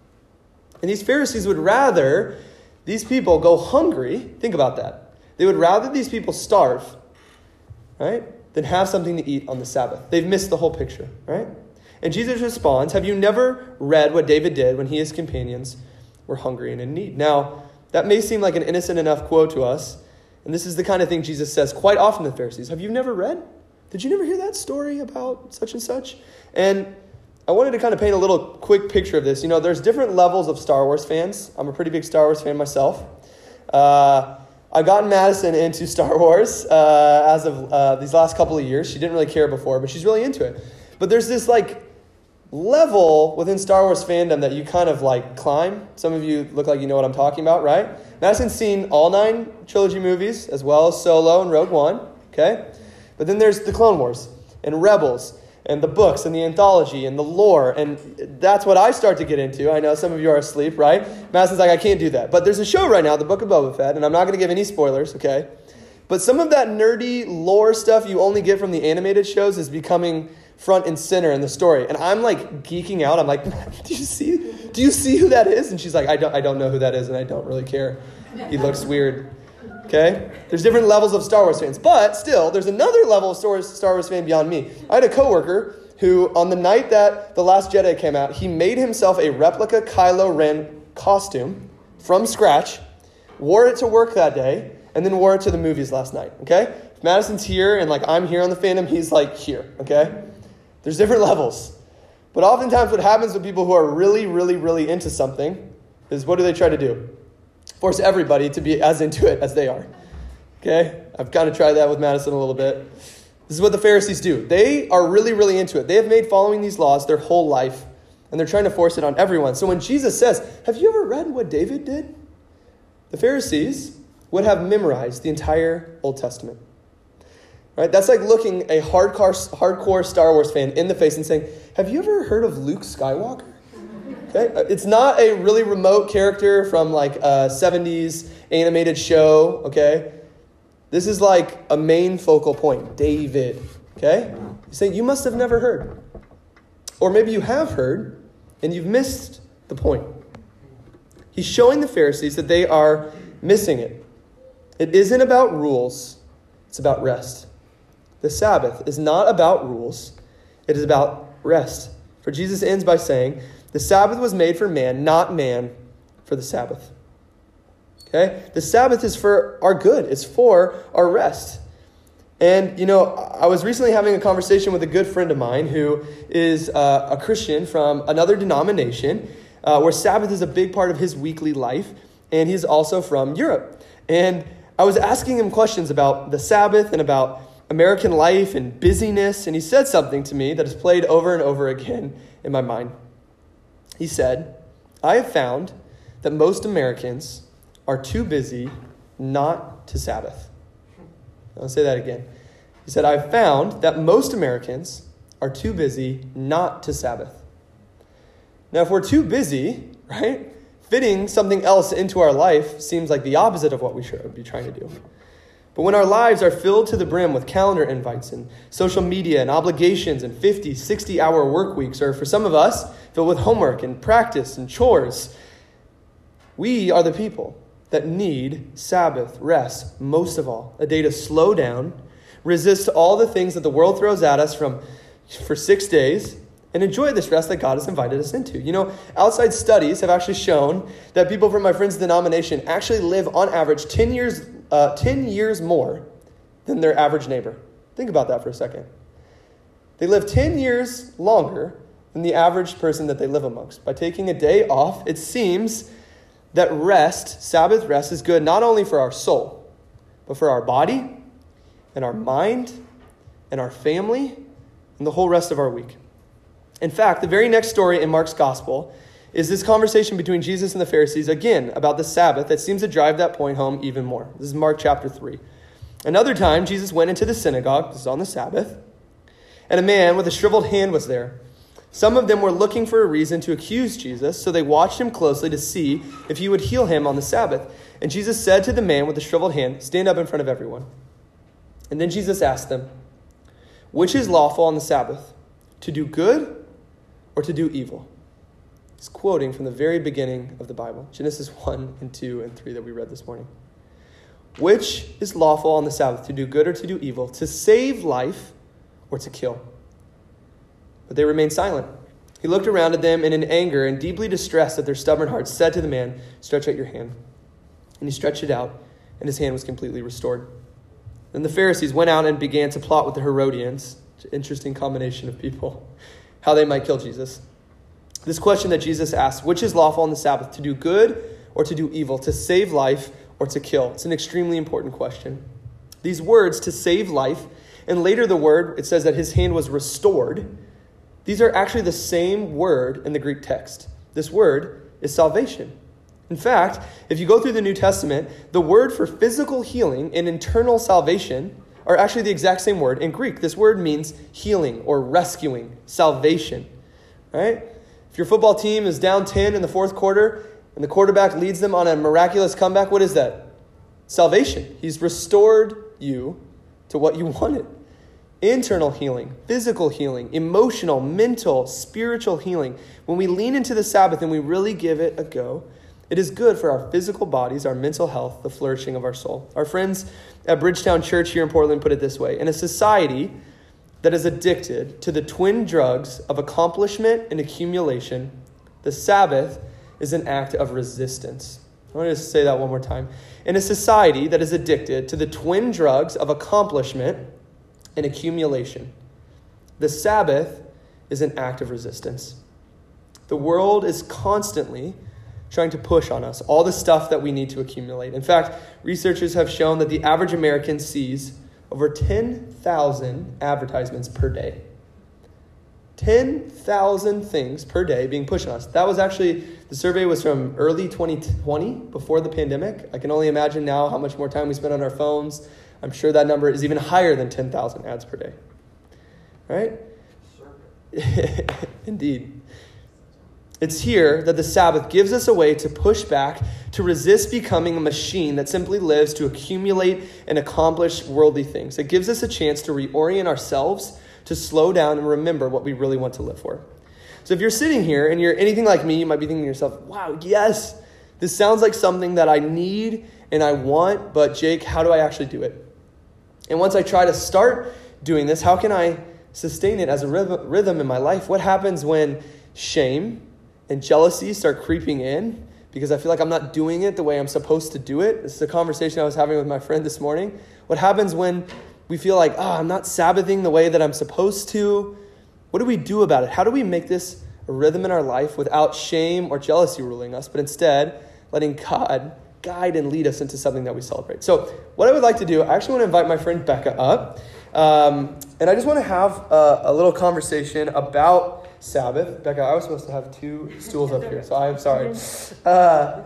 And these Pharisees would rather these people go hungry. Think about that. They would rather these people starve, right, than have something to eat on the Sabbath. They've missed the whole picture, right? And Jesus responds, Have you never read what David did when he and his companions were hungry and in need? Now, that may seem like an innocent enough quote to us, and this is the kind of thing Jesus says quite often to the Pharisees. Have you never read? Did you never hear that story about such and such? And I wanted to kind of paint a little quick picture of this. You know, there's different levels of Star Wars fans. I'm a pretty big Star Wars fan myself. Uh, I got Madison into [laughs] Star Wars uh, as of uh, these last couple of years. She didn't really care before, but she's really into it. But there's this like level within Star Wars fandom that you kind of like climb. Some of you look like you know what I'm talking about, right? Madison's seen all nine trilogy movies as well as Solo and Rogue One, okay? But then there's the Clone Wars and Rebels and the books and the anthology and the lore, and that's what I start to get into. I know some of you are asleep, right? Madison's like, I can't do that. But there's a show right now, The Book of Boba Fett, and I'm not going to give any spoilers, okay? But some of that nerdy lore stuff you only get from the animated shows is becoming front and center in the story. And I'm like geeking out. I'm like, [laughs] do you see? Do you see who that is? And she's like, I don't, I don't know who that is, and I don't really care. He looks weird. Okay? There's different levels of Star Wars fans. But still, there's another level of Star Wars, fan beyond me. I had a coworker who, on the night that The Last Jedi came out, he made himself a replica Kylo Ren costume from scratch, wore it to work that day, and then wore it to the movies last night. Okay? If Madison's here and like I'm here on the fandom, he's like here. Okay? There's different levels. But oftentimes, what happens with people who are really, really, really into something is what do they try to do? Force everybody to be as into it as they are. Okay? I've kind of tried that with Madison a little bit. This is what the Pharisees do. They are really, really into it. They have made following these laws their whole life, and they're trying to force it on everyone. So when Jesus says, Have you ever read what David did? The Pharisees would have memorized the entire Old Testament. Right? That's like looking a hardcore, hardcore Star Wars fan in the face and saying, Have you ever heard of Luke Skywalker? Okay? Uh, it's not a really remote character from like a 70s animated show, okay? This is like a main focal point, David. Okay? He's saying, You must have never heard. Or maybe you have heard and you've missed the point. He's showing the Pharisees that they are missing it. It isn't about rules, it's about rest. The Sabbath is not about rules, it is about rest. For Jesus ends by saying, The Sabbath was made for man, not man for the Sabbath. Okay? The Sabbath is for our good, it's for our rest. And, you know, I was recently having a conversation with a good friend of mine who is uh, a Christian from another denomination uh, where Sabbath is a big part of his weekly life, and he's also from Europe. And I was asking him questions about the Sabbath and about American life and busyness, and he said something to me that has played over and over again in my mind. He said, I have found that most Americans are too busy not to Sabbath. I'll say that again. He said, I've found that most Americans are too busy not to Sabbath. Now, if we're too busy, right, fitting something else into our life seems like the opposite of what we should be trying to do. But when our lives are filled to the brim with calendar invites and social media and obligations and 50, 60 hour work weeks, or for some of us, filled with homework and practice and chores, we are the people that need Sabbath, rest, most of all, a day to slow down, resist all the things that the world throws at us from for six days, and enjoy this rest that God has invited us into. You know, outside studies have actually shown that people from my friend's denomination actually live on average 10 years, uh, 10 years more than their average neighbor. Think about that for a second. They live 10 years longer than the average person that they live amongst. By taking a day off, it seems that rest, Sabbath rest, is good not only for our soul, but for our body and our mind and our family and the whole rest of our week. In fact, the very next story in Mark's gospel is this conversation between Jesus and the Pharisees, again, about the Sabbath, that seems to drive that point home even more. This is Mark chapter 3. Another time, Jesus went into the synagogue, this is on the Sabbath, and a man with a shriveled hand was there. Some of them were looking for a reason to accuse Jesus, so they watched him closely to see if he would heal him on the Sabbath. And Jesus said to the man with the shriveled hand, Stand up in front of everyone. And then Jesus asked them, Which is lawful on the Sabbath, to do good or to do evil? He's quoting from the very beginning of the Bible, Genesis 1 and 2 and 3 that we read this morning. Which is lawful on the Sabbath, to do good or to do evil, to save life or to kill? But they remained silent. He looked around at them and in anger and deeply distressed at their stubborn hearts, said to the man, Stretch out your hand. And he stretched it out, and his hand was completely restored. Then the Pharisees went out and began to plot with the Herodians, interesting combination of people, [laughs] how they might kill Jesus. This question that Jesus asked, which is lawful on the Sabbath, to do good or to do evil, to save life or to kill? It's an extremely important question. These words, to save life, and later the word, it says that his hand was restored these are actually the same word in the Greek text. This word is salvation. In fact, if you go through the New Testament, the word for physical healing and internal salvation are actually the exact same word in Greek. This word means healing or rescuing, salvation. Right? If your football team is down 10 in the fourth quarter and the quarterback leads them on a miraculous comeback, what is that? Salvation. He's restored you to what you [laughs] wanted internal healing, physical healing, emotional, mental, spiritual healing. When we lean into the Sabbath and we really give it a go, it is good for our physical bodies, our mental health, the flourishing of our soul. Our friends at Bridgetown Church here in Portland put it this way In a society that is addicted to the twin drugs of accomplishment and accumulation, the Sabbath is an act of resistance. I want to say that one more time. In a society that is addicted to the twin drugs of accomplishment and accumulation. The Sabbath is an act of resistance. The world is constantly trying to push on us, all the stuff that we need to accumulate. In fact, researchers have shown that the average American sees over 10,000 advertisements per day. 10,000 things per day being pushed on us. That was actually, the survey was from early 2020, before the pandemic. I can only imagine now how much more time we spend on our phones. I'm sure that number is even higher than 10,000 ads per day. Right? [laughs] Indeed. It's here that the Sabbath gives us a way to push back, to resist becoming a machine that simply lives to accumulate and accomplish worldly things. It gives us a chance to reorient ourselves, to slow down and remember what we really want to live for. So if you're sitting here and you're anything like me, you might be thinking to yourself, wow, yes, this sounds like something that I need and I want, but Jake, how do I actually do it? And once I try to start doing this, how can I sustain it as a rhythm in my life? What happens when shame and jealousy start creeping in because I feel like I'm not doing it the way I'm supposed to do it? This is a conversation I was having with my friend this morning. What happens when we feel like, oh, I'm not Sabbathing the way that I'm supposed to? What do we do about it? How do we make this a rhythm in our life without shame or jealousy ruling us, but instead letting God guide and lead us into something that we celebrate. So, what I would like to do, I actually want to invite my friend Becca up. Um, and I just want to have a, a, little conversation about Sabbath. Becca, I was supposed to have two [laughs] stools up here, so I'm sorry. Uh,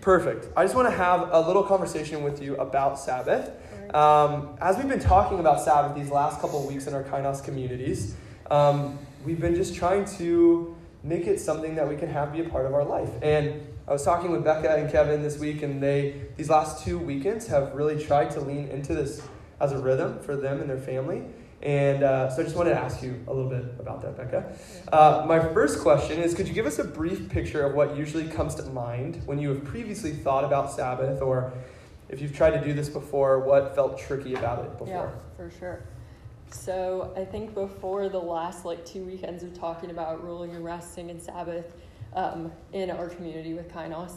perfect. I just want to have a little conversation with you about Sabbath. Um, as we've been talking about Sabbath these last couple of weeks in our Kainos communities, um, we've been just trying to make it something that we can have be a part of our life. And I was talking with Becca and Kevin this week, and they these last two weekends have really tried to lean into this as a rhythm for them and their family. And uh, so I just wanted to ask you a little bit about that, Becca. Uh, my first question is Could you give us a brief picture of what usually comes to mind when you have previously thought about Sabbath, or if you've tried to do this before, what felt tricky about it before? Yeah, for sure. So I think before the last like two weekends of talking about ruling and resting and Sabbath, um, in our community with Kainos.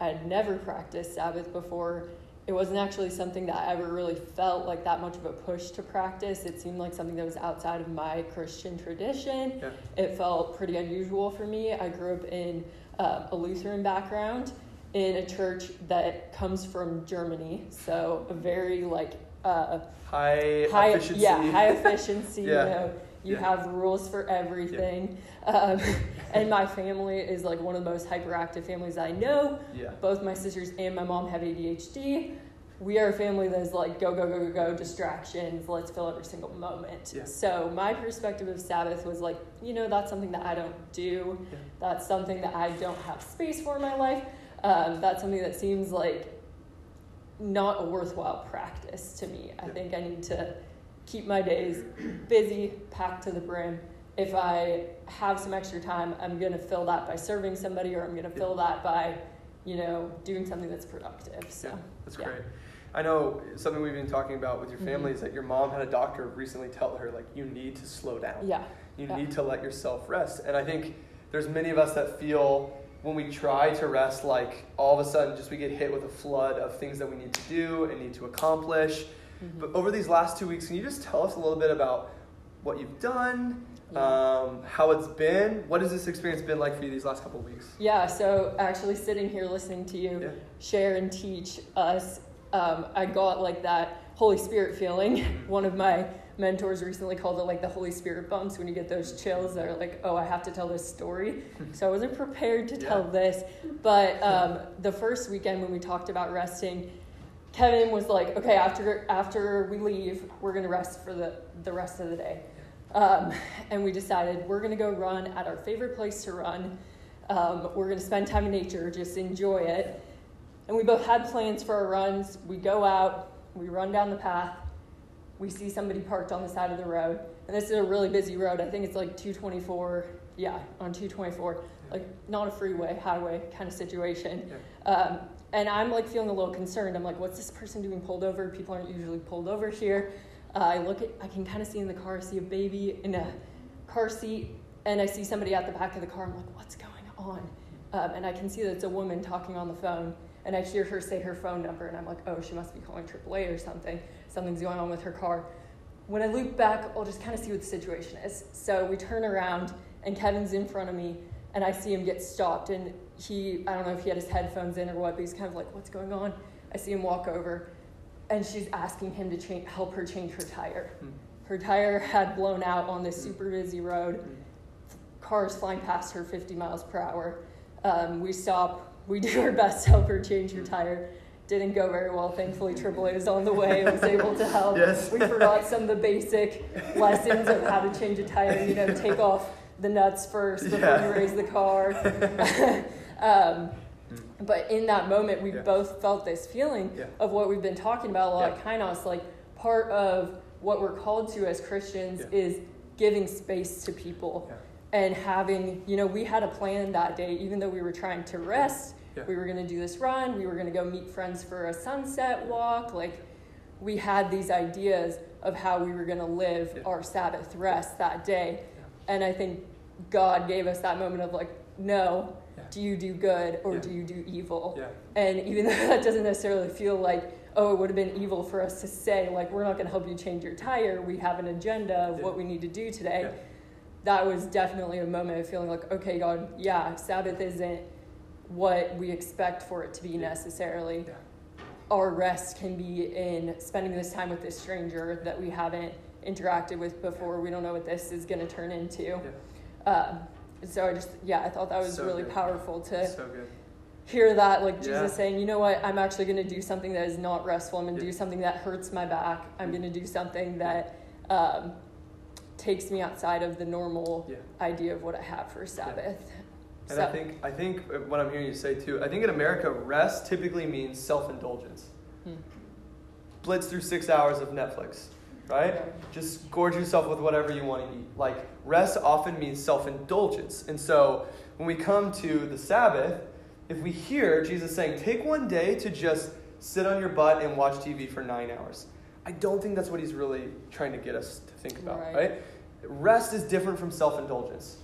I had never practiced Sabbath before. It wasn't actually something that I ever really felt like that much of a push to practice. It seemed like something that was outside of my Christian tradition. Yeah. It felt pretty unusual for me. I grew up in uh, a Lutheran background in a church that comes from Germany, so a very like uh, high, high efficiency. Yeah, high efficiency. [laughs] yeah. You know, you yeah. have rules for everything. Yeah. Um, [laughs] and my family is like one of the most hyperactive families I know. Yeah. Both my sisters and my mom have ADHD. We are a family that is like go, go, go, go, go, distractions. Let's fill every single moment. Yeah. So my perspective of Sabbath was like, you know, that's something that I don't do. Yeah. That's something that I don't have space for in my life. Um, that's something that seems like not a worthwhile practice to me. I think I need to keep my days busy, packed to the brim. If I have some extra time, I'm going to fill that by serving somebody or I'm going to fill that by, you know, doing something that's productive. So, yeah, that's yeah. great. I know something we've been talking about with your family mm-hmm. is that your mom had a doctor recently tell her like you need to slow down. Yeah. You yeah. need to let yourself rest. And I think there's many of us that feel when we try to rest like all of a sudden just we get hit with a flood of things that we need to do and need to accomplish Mm-hmm. But over these last two weeks, can you just tell us a little bit about what you've done, yeah. um, how it's been? What has this experience been like for you these last couple of weeks? Yeah, so actually sitting here listening to you yeah. share and teach us, um, I got like that Holy Spirit feeling. Mm-hmm. [laughs] One of my mentors recently called it like the Holy Spirit bumps when you get those chills that are like, oh, I have to tell this story. [laughs] so I wasn't prepared to tell this. But um, the first weekend when we talked about resting, Kevin was like, okay, after after we leave, we're gonna rest for the the rest of the day, um, and we decided we're gonna go run at our favorite place to run. Um, we're gonna spend time in nature, just enjoy it. And we both had plans for our runs. We go out, we run down the path, we see somebody parked on the side of the road, and this is a really busy road. I think it's like 224, yeah, on 224, like not a freeway, highway kind of situation. Um, and I'm like feeling a little concerned. I'm like, what's this person doing pulled over? People aren't usually pulled over here. Uh, I look at, I can kind of see in the car, I see a baby in a car seat, and I see somebody at the back of the car. I'm like, what's going on? Um, and I can see that it's a woman talking on the phone, and I hear her say her phone number, and I'm like, oh, she must be calling AAA or something. Something's going on with her car. When I loop back, I'll just kind of see what the situation is. So we turn around, and Kevin's in front of me, and I see him get stopped, and he, I don't know if he had his headphones in or what, but he's kind of like, what's going on? I see him walk over, and she's asking him to change, help her change her tire. Mm. Her tire had blown out on this mm. super busy road. Mm. Cars flying past her 50 miles per hour. Um, we stop, we [laughs] do our best to help her change her tire. Didn't go very well. Thankfully, AAA was on the way and was able to help. Yes. We forgot some of the basic [laughs] lessons of how to change a tire. You know, take off the nuts first before yeah. you raise the car. [laughs] um, but in that moment, we yeah. both felt this feeling yeah. of what we've been talking about a lot yeah. of kainos. Like part of what we're called to as Christians is giving space to people and having, you know, we had a plan that day, even though we were trying to rest. We were going to do this run. We were going to go meet friends for a sunset walk. Like, we had these ideas of how we were going to live our Sabbath rest that day. And I think God gave us that moment of like, no, yeah. do you do good or yeah. do you do evil? Yeah. And even though that doesn't necessarily feel like, oh, it would have been evil for us to say, like, we're not going to help you change your tire, we have an agenda of what we need to do today. That was definitely a moment of feeling like, okay, God, yeah, Sabbath isn't what we expect for it to be necessarily. Our rest can be in spending this time with this stranger that we haven't interacted with before. We don't know what this is going to turn into. Um, so I just, yeah, I thought that was so really good. powerful to so hear that, like Jesus saying, you know what, I'm actually going to do something that is not restful. I'm going to yeah. do something that hurts my back. I'm going to do something that um, takes me outside of the normal yeah. idea of what I have for Sabbath. And so. I think I think what I'm hearing you say too. I think in America, rest typically means self-indulgence. Hmm. Blitz through six hours of Netflix right? Just gorge yourself with whatever you want to eat. Like, rest often means self indulgence. And so, when we come to the Sabbath, if we hear Jesus saying, take one day to just sit on your butt and watch TV for nine hours, I don't think that's what he's really trying to get us to think about, right? right? Rest is different from self indulgence.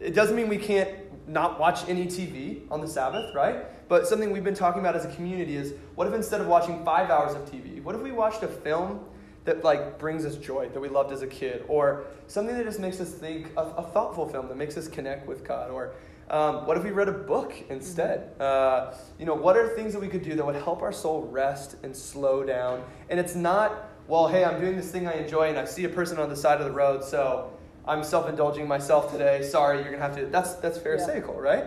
It doesn't mean we can't not watch any TV on the Sabbath, right? But something we've been talking about as a community is what if instead of watching five hours of TV, what if we watched a film that like brings us joy that we loved as a kid, or something that just makes us think a, a thoughtful film that makes us connect with God, or um, what if we read a book instead? Mm-hmm. Uh, you know, what are things that we could do that would help our soul rest and slow down? And it's not, well, hey, I'm doing this thing I enjoy, and I see a person on the side of the road, so I'm self-indulging myself today. Sorry, you're gonna have to. That's that's pharisaical, yeah. right?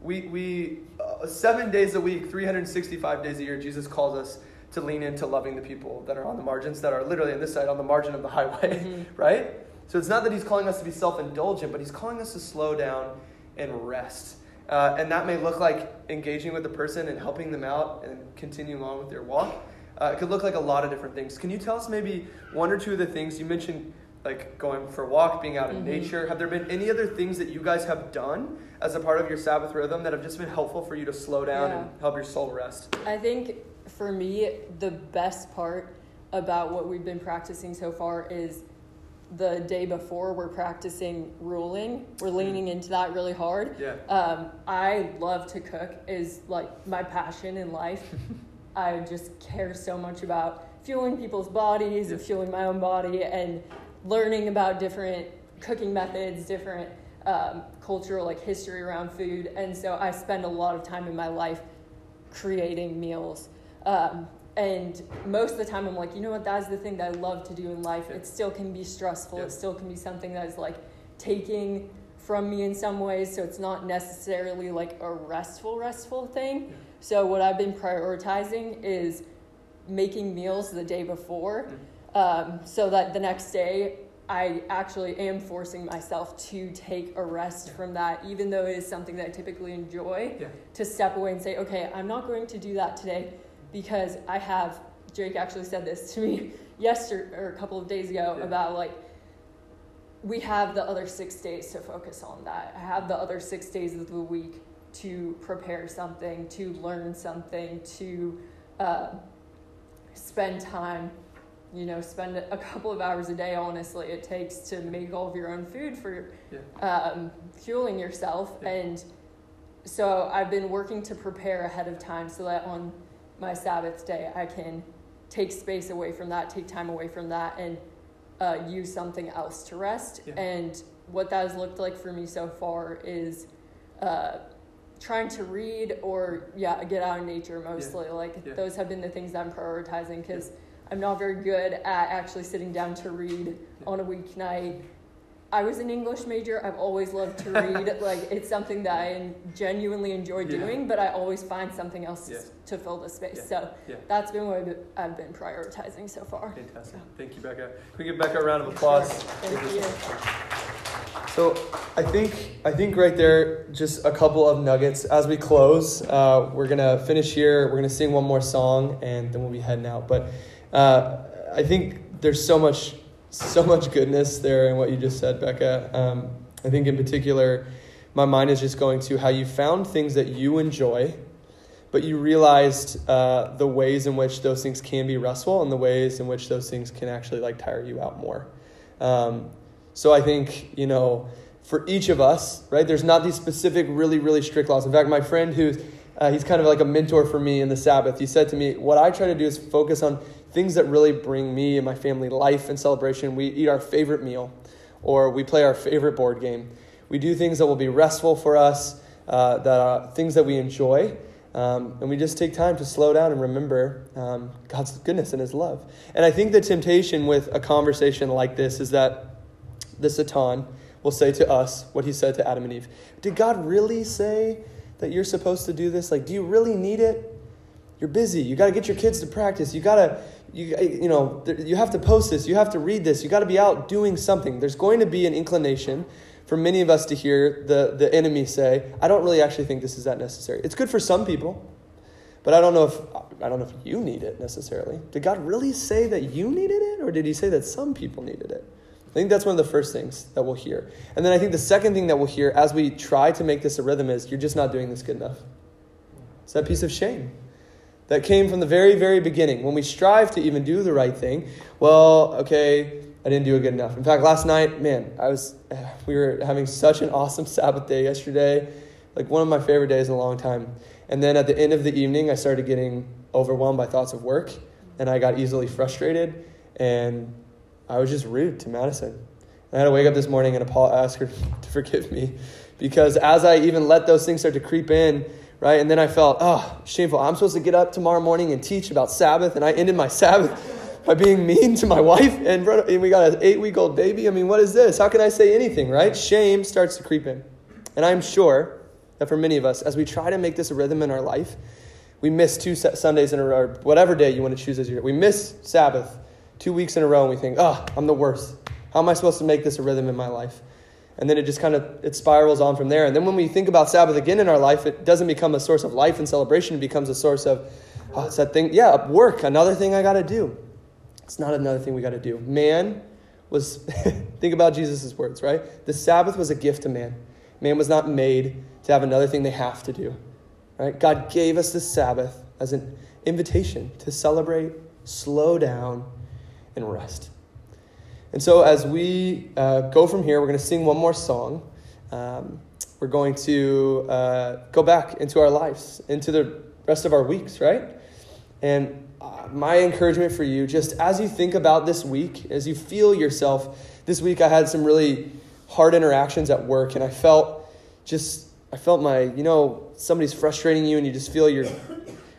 We we uh, seven days a week, 365 days a year, Jesus calls us to lean into loving the people that are on the margins, that are literally on this side, on the margin of the highway, [laughs] mm-hmm. right? So it's not that he's calling us to be self indulgent, but he's calling us to slow down and rest. Uh, and that may look like engaging with the person and helping them out and continuing on with their walk. Uh, it could look like a lot of different things. Can you tell us maybe one or two of the things you mentioned, like going for a walk, being out in mm-hmm. nature? Have there been any other things that you guys have done as a part of your Sabbath rhythm that have just been helpful for you to slow down yeah. and help your soul rest? I think for me, the best part about what we've been practicing so far is the day before we're practicing ruling. We're hmm. leaning into that really hard. Yeah. Um, I love to cook is like my passion in life. [laughs] I just care so much about fueling people's bodies and fueling my own body and learning about different cooking methods, different um, cultural like history around food. And so I spend a lot of time in my life creating meals. Um, and most of the time, I'm like, you know what? That's the thing that I love to do in life. It still can be stressful. It still can be something that is like taking from me in some ways. So it's not necessarily like a restful, restful thing. So what I've been prioritizing is making meals the day before, mm-hmm. um, so that the next day I actually am forcing myself to take a rest yeah. from that, even though it is something that I typically enjoy. Yeah. To step away and say, okay, I'm not going to do that today because I have Jake actually said this to me [laughs] yesterday or a couple of days ago yeah. about like we have the other six days to focus on that. I have the other six days of the week to prepare something, to learn something, to uh, spend time. You know, spend a couple of hours a day. Honestly, it takes to make all of your own food for yeah. um, fueling yourself, yeah. and so I've been working to prepare ahead of time so that on my Sabbath day, I can take space away from that, take time away from that, and uh, use something else to rest. Yeah. And what that has looked like for me so far is uh, trying to read or yeah get out in nature mostly Yeah. like Yeah. those have been the things that i'm prioritizing because i'm not very good at actually sitting down to read on a weeknight i was an english major i've always loved to [laughs] read like it's something that i genuinely enjoy Yeah. doing but i always find something else Yeah. to fill the space Yeah. so Yeah. that's been what I've- i've been prioritizing so far Fantastic. Thank you, Becca. Can we give Becca a round of applause? thank you So I think I think right there, just a couple of nuggets as we close. Uh, we're gonna finish here. We're gonna sing one more song, and then we'll be heading out. But uh, I think there's so much so much goodness there in what you just said, Becca. Um, I think in particular, my mind is just going to how you found things that you enjoy, but you realized uh, the ways in which those things can be restful and the ways in which those things can actually like tire you out more. Um, so I think, you know, for each of us, right, there's not these specific, really, really strict laws. In fact, my friend who's, uh, he's kind of like a mentor for me in the Sabbath, he said to me, What I try to do is focus on things that really bring me and my family life and celebration. We eat our favorite meal, or we play our favorite board game. We do things that will be restful for us, uh, that are things that we enjoy. Um, and we just take time to slow down and remember um, God's goodness and His love. And I think the temptation with a conversation like this is that the Satan will say to us what he said to Adam and Eve. Did God really say that you're supposed to do this? Like, do you really need it? You're busy. You got to get your kids to practice. You got to, you, you know, you have to post this. You have to read this. You got to be out doing something. There's going to be an inclination for many of us to hear the, the enemy say, I don't really actually think this is that necessary. It's good for some people, but I don't know if I don't know if you need it necessarily. Did God really say that you needed it, or did He say that some people needed it? I think that's one of the first things that we'll hear. And then I think the second thing that we'll hear as we try to make this a rhythm is you're just not doing this good enough. It's that piece of shame that came from the very, very beginning. When we strive to even do the right thing, well, okay, I didn't do it good enough. In fact, last night, man, I was [sighs] we were having such an awesome Sabbath day yesterday, like one of my favorite days in a long time. And then at the end of the evening, I started getting overwhelmed by thoughts of work, and I got easily frustrated, and I was just rude to Madison. And I had to wake up this morning and ask her [laughs] to forgive me because as I even let those things start to creep in, right, and then I felt, oh, shameful. I'm supposed to get up tomorrow morning and teach about Sabbath, and I ended my [laughs] Sabbath by being mean to my wife, and we got an eight week old baby. I mean, what is this? How can I say anything, right? Shame starts to creep in. And I'm sure that for many of us, as we try to make this a rhythm in our life, we miss two Sundays in a row, or whatever day you want to choose as your. We miss Sabbath two weeks in a row, and we think, oh, I'm the worst. How am I supposed to make this a rhythm in my life? And then it just kind of it spirals on from there. And then when we think about Sabbath again in our life, it doesn't become a source of life and celebration. It becomes a source of, oh, it's that thing, yeah, work, another thing I got to do. It's not another thing we got to do. Man was, [laughs] think about Jesus' words, right? The Sabbath was a gift to man. Man was not made to have another thing they have to do, right? God gave us the Sabbath as an invitation to celebrate, slow down, and rest. And so, as we uh, go from here, we're going to sing one more song. Um, we're going to uh, go back into our lives, into the rest of our weeks, right? And uh, my encouragement for you, just as you think about this week, as you feel yourself, this week I had some really hard interactions at work, and I felt just, I felt my, you know, somebody's frustrating you, and you just feel your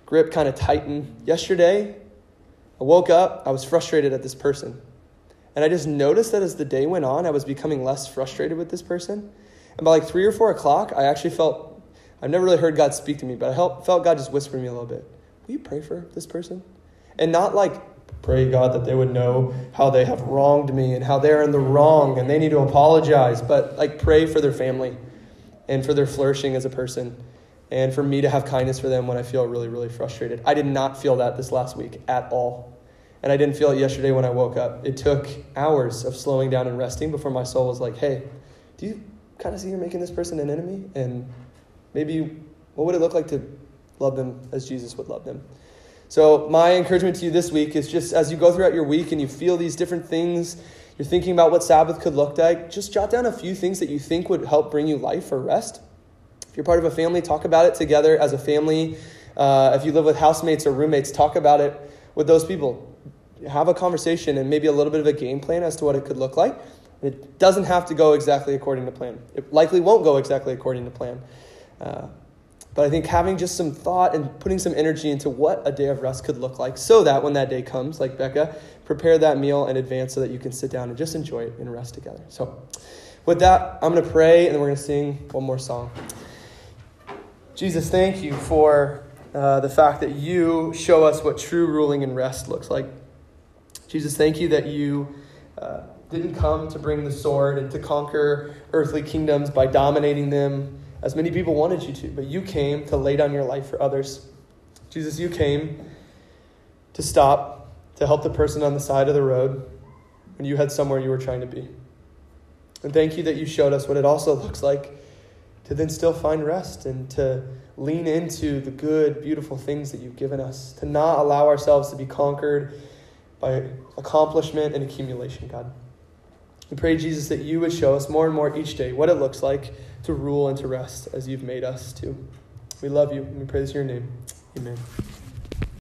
grip kind of tighten. Yesterday, I woke up, I was frustrated at this person. And I just noticed that as the day went on, I was becoming less frustrated with this person. And by like three or four o'clock, I actually felt, I've never really heard God speak to me, but I felt God just whisper me a little bit. Will you pray for this person? And not like, pray God that they would know how they have wronged me and how they're in the wrong and they need to apologize, but like pray for their family and for their flourishing as a person and for me to have kindness for them when I feel really, really frustrated. I did not feel that this last week at all. And I didn't feel it yesterday when I woke up. It took hours of slowing down and resting before my soul was like, hey, do you kind of see you're making this person an enemy? And maybe what would it look like to love them as Jesus would love them? So, my encouragement to you this week is just as you go throughout your week and you feel these different things, you're thinking about what Sabbath could look like, just jot down a few things that you think would help bring you life or rest. If you're part of a family, talk about it together as a family. Uh, if you live with housemates or roommates, talk about it with those people have a conversation and maybe a little bit of a game plan as to what it could look like. It doesn't have to go exactly according to plan. It likely won't go exactly according to plan. Uh, but I think having just some thought and putting some energy into what a day of rest could look like so that when that day comes, like Becca, prepare that meal in advance so that you can sit down and just enjoy it and rest together. So, with that, I'm going to pray and then we're going to sing one more song. Jesus, thank you for uh, the fact that you show us what true ruling and rest looks like. Jesus, thank you that you uh, didn't come to bring the sword and to conquer earthly kingdoms by dominating them as many people wanted you to, but you came to lay down your life for others. Jesus, you came to stop, to help the person on the side of the road when you had somewhere you were trying to be. And thank you that you showed us what it also looks like to then still find rest and to lean into the good, beautiful things that you've given us, to not allow ourselves to be conquered by accomplishment and accumulation, God. We pray, Jesus, that you would show us more and more each day what it looks like to rule and to rest as you've made us to. We love you, and we in your name. Amen.